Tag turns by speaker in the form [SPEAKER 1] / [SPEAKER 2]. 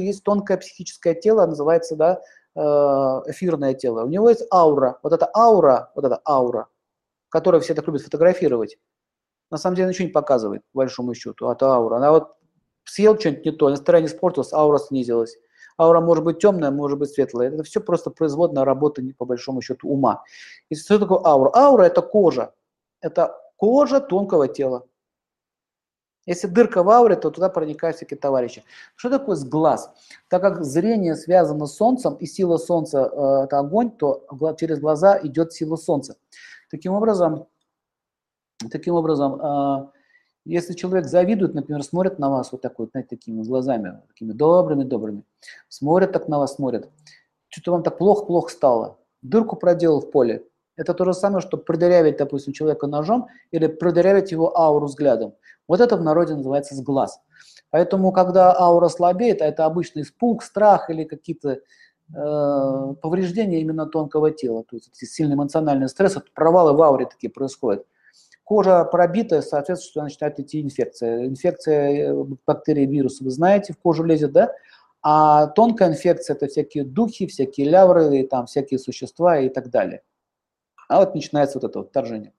[SPEAKER 1] есть тонкое психическое тело, называется, да, э, эфирное тело. У него есть аура. Вот эта аура, вот эта аура, которую все так любят фотографировать, на самом деле ничего не показывает, по большому счету, это аура. Она вот съел что-нибудь не то, настроение испортилось, аура снизилась. Аура может быть темная, может быть светлая. Это все просто производная работа, по большому счету, ума. И что такое аура? Аура – это кожа. Это кожа тонкого тела. Если дырка в ауре, то туда проникают всякие товарищи. Что такое с глаз? Так как зрение связано с солнцем, и сила солнца э, – это огонь, то через глаза идет сила солнца. Таким образом, таким образом э, если человек завидует, например, смотрит на вас вот так вот, знаете, такими глазами, такими добрыми-добрыми, смотрит так на вас, смотрит, что-то вам так плохо-плохо стало, дырку проделал в поле, это то же самое, что продырявить, допустим, человека ножом или продырявить его ауру взглядом. Вот это в народе называется сглаз. Поэтому, когда аура слабеет, а это обычно испуг, страх или какие-то э, повреждения именно тонкого тела, то есть сильный эмоциональный стресс, провалы в ауре такие происходят. Кожа пробита, соответственно, начинает идти инфекция. Инфекция э, бактерий, вирусы, вы знаете, в кожу лезет, да? А тонкая инфекция – это всякие духи, всякие лявры, там, всякие существа и так далее. А вот начинается вот это вот вторжение.